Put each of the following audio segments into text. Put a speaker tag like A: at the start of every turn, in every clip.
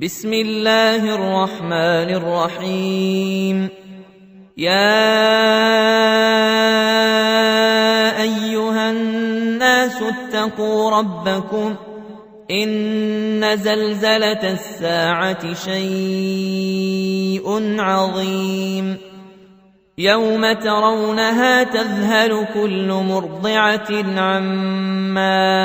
A: بسم الله الرحمن الرحيم. يا أيها الناس اتقوا ربكم إن زلزلة الساعة شيء عظيم. يوم ترونها تذهل كل مرضعة عما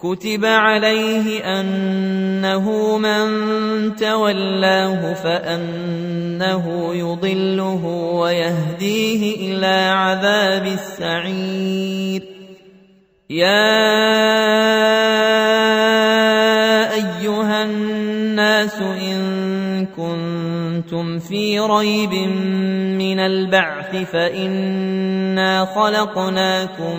A: كتب عليه انه من تولاه فانه يضله ويهديه إلى عذاب السعير يا ايها الناس ان كنتم في ريب من البعث فانا خلقناكم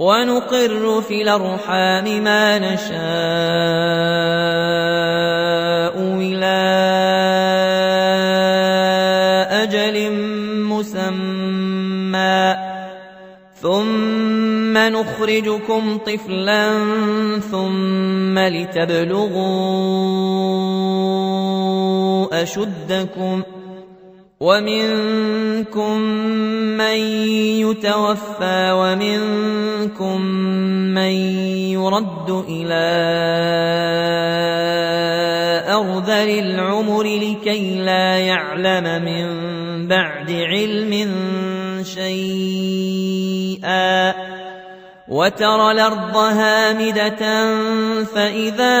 A: ونقر في الأرحام ما نشاء إلى أجل مسمى. ثم نخرجكم طفلا ثم لتبلغوا أشدكم ۖ ومنكم من يتوفى ومنكم من يرد إلى ارذل العمر لكي لا يعلم من بعد علم شيئا وترى الأرض هامده فاذا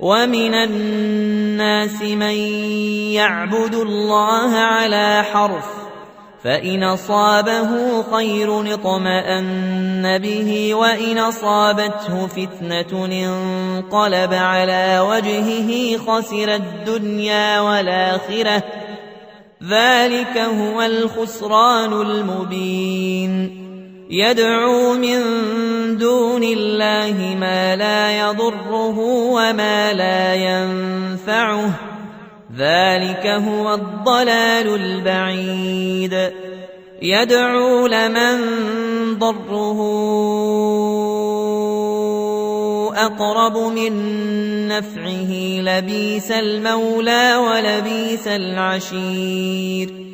A: ومن الناس من يعبد الله على حرف فإن أصابه خير اطمأن به وإن أصابته فتنة انقلب على وجهه خسر الدنيا والآخرة ذلك هو الخسران المبين يدعو من دون الله ما لا يضره وما لا ينفعه. ذلك هو الضلال البعيد. يدعو لمن ضره أقرب من نفعه. لبيس المولى ولبيس العشير.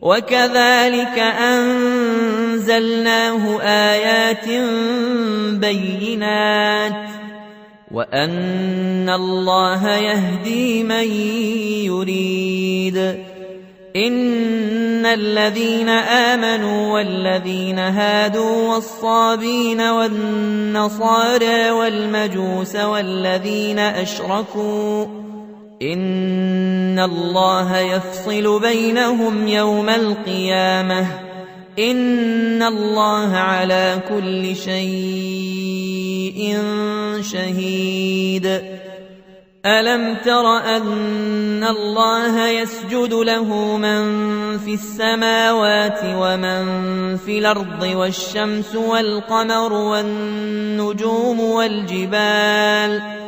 A: وكذلك أنزلناه آيات بينات وأن الله يهدي من يريد إن الذين آمنوا والذين هادوا والصابين والنصارى والمجوس والذين أشركوا إن الله يفصل بينهم يوم القيامة إن الله على كل شيء شهيد ألم تر أن الله يسجد له من في السماوات ومن في الأرض والشمس والقمر والنجوم والجبال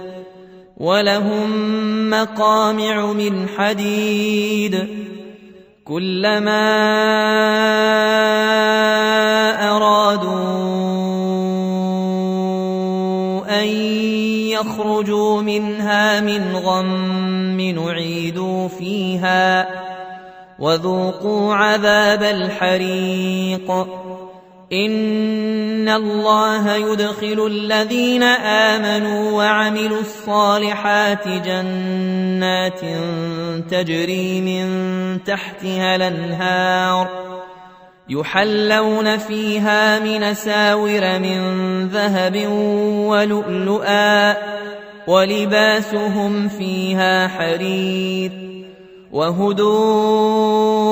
A: ولهم مقامع من حديد. كلما أرادوا أن يخرجوا منها من غم نعيدوا فيها وذوقوا عذاب الحريق. إن الله يدخل الذين آمنوا وعملوا الصالحات جنات تجري من تحتها الانهار يحلون فيها من ساور من ذهب ولؤلؤا ولباسهم فيها حرير وهدوا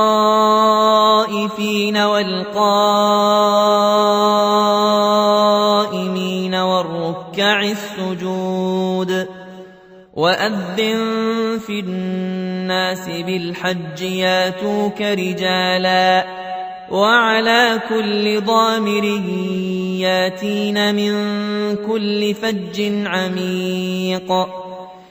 A: والقائمين والركع السجود وأذن في الناس بالحج ياتوك رجالا وعلى كل ضامر ياتين من كل فج عميق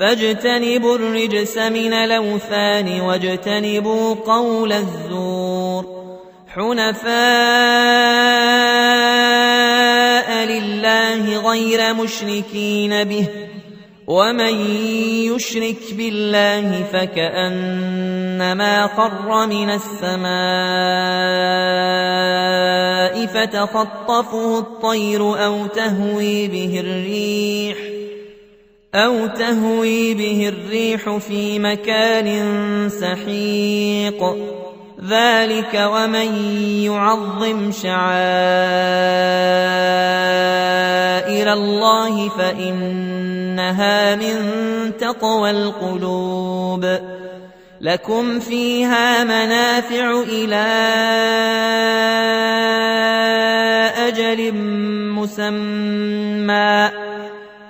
A: فاجتنبوا الرجس من الأوثان واجتنبوا قول الزور. حنفاء لله غير مشركين به ومن يشرك بالله فكأنما خر من السماء فتخطفه الطير أو تهوي به الريح. أو تهوي به الريح في مكان سحيق ذلك ومن يعظم شعائر الله فإنها من تقوى القلوب لكم فيها منافع إلى أجل مسمى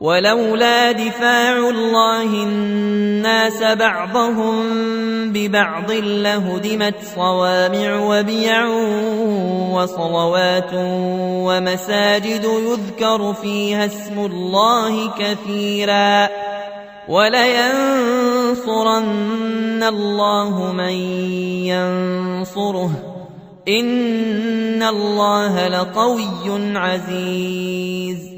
A: ولولا دفاع الله الناس بعضهم ببعض لهدمت صوامع وبيع وصلوات ومساجد يذكر فيها اسم الله كثيرا ولينصرن الله من ينصره إن الله لقوي عزيز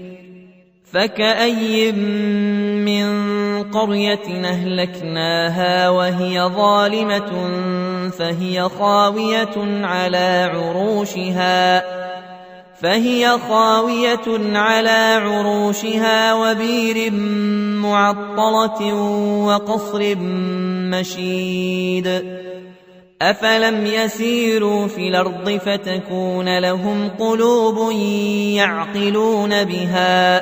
A: فكأي من قرية أهلكناها وهي ظالمة فهي خاوية على عروشها فهي خاوية على عروشها وبير معطلة وقصر مشيد أفلم يسيروا في الأرض فتكون لهم قلوب يعقلون بها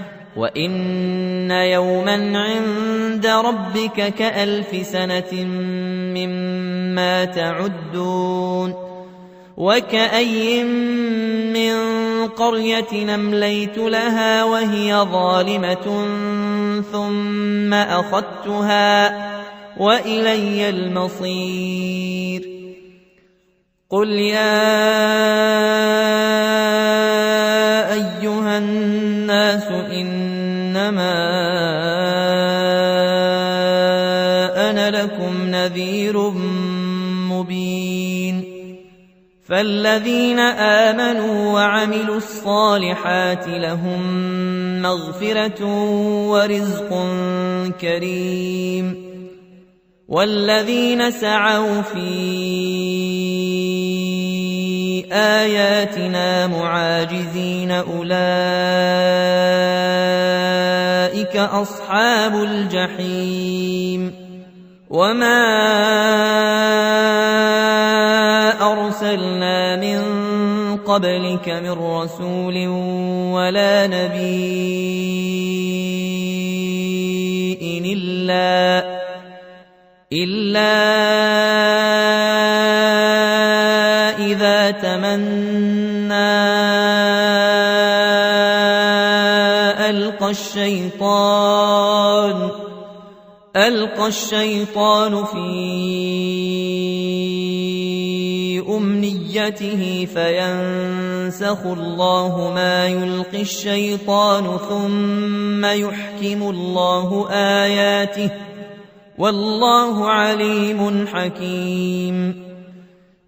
A: وإن يوما عند ربك كألف سنة مما تعدون وكأي من قرية أمليت لها وهي ظالمة ثم أخذتها وإلي المصير قل يا أيها الناس إنما أنا لكم نذير مبين. فالذين آمنوا وعملوا الصالحات لهم مغفرة ورزق كريم. والذين سعوا في آياتنا معاجزين أولئك أصحاب الجحيم. وما أرسلنا من قبلك من رسول ولا نبي إلا إلا إذا تمنى الشيطان. ألقى الشيطان في أمنيته فينسخ الله ما يلقي الشيطان ثم يحكم الله آياته. والله عليم حكيم.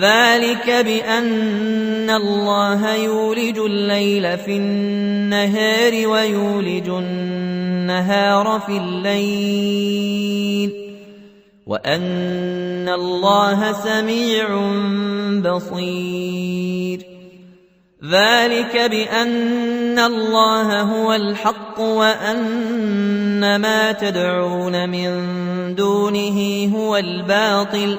A: ذلك بأن الله يولج الليل في النهار ويولج النهار في الليل وأن الله سميع بصير. ذلك بأن الله هو الحق وأن ما تدعون من دونه هو الباطل.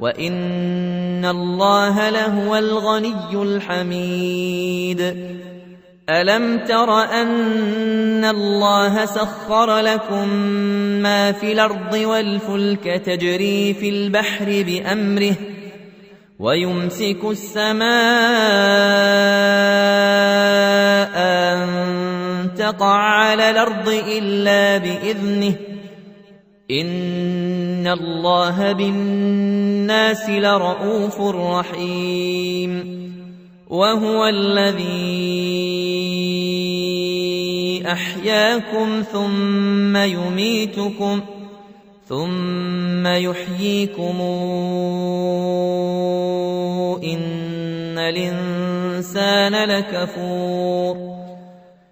A: وإن الله لهو الغني الحميد ألم تر أن الله سخر لكم ما في الأرض والفلك تجري في البحر بأمره ۖ ويمسك السماء أن تقع على الأرض إلا بإذنه إن الله بالناس لرؤوف رحيم وهو الذي أحياكم ثم يميتكم ۖ ثم يحييكم إن الإنسان لكفور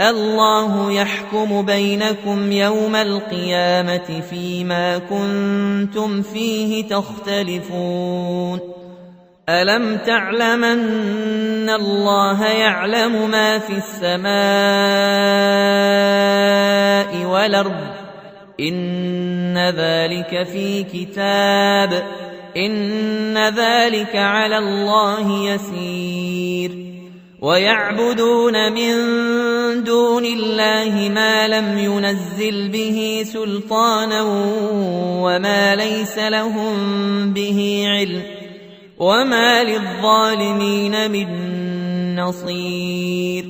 A: الله يحكم بينكم يوم القيامة فيما كنتم فيه تختلفون. ألم تعلمن الله يعلم ما في السماء والأرض؟ إن ذلك في كتاب ۖ. إن ذلك على الله يسير. ويعبدون من دون الله ما لم ينزل به سلطانا وما ليس لهم به علم وما للظالمين من نصير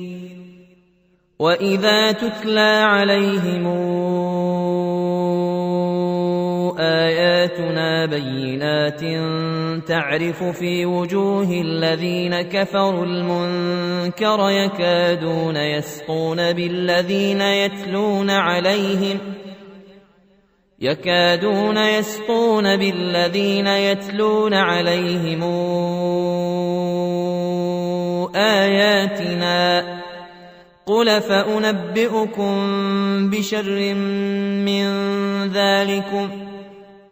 A: وإذا تتلى عليهم آياتنا بينات تعرف في وجوه الذين كفروا المنكر يكادون يسقون بالذين يتلون عليهم يكادون يسقون بالذين يتلون عليهم آياتنا قل فأنبئكم بشر من ذلكم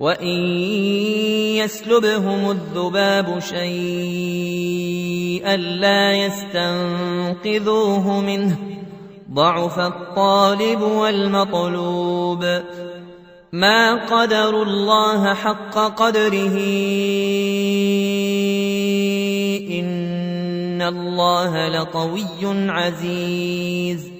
A: وإن يسلبهم الذباب شيئا لا يستنقذوه منه ضعف الطالب والمطلوب ما قدروا الله حق قدره إن الله لقوي عزيز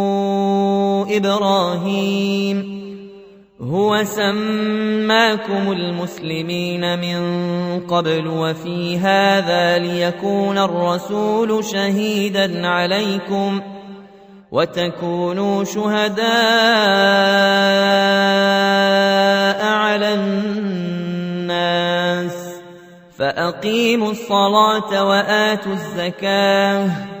A: إبراهيم. هو سماكم المسلمين من قبل وفي هذا ليكون الرسول شهيدا عليكم وتكونوا شهداء على الناس. فأقيموا الصلاة وآتوا الزكاة.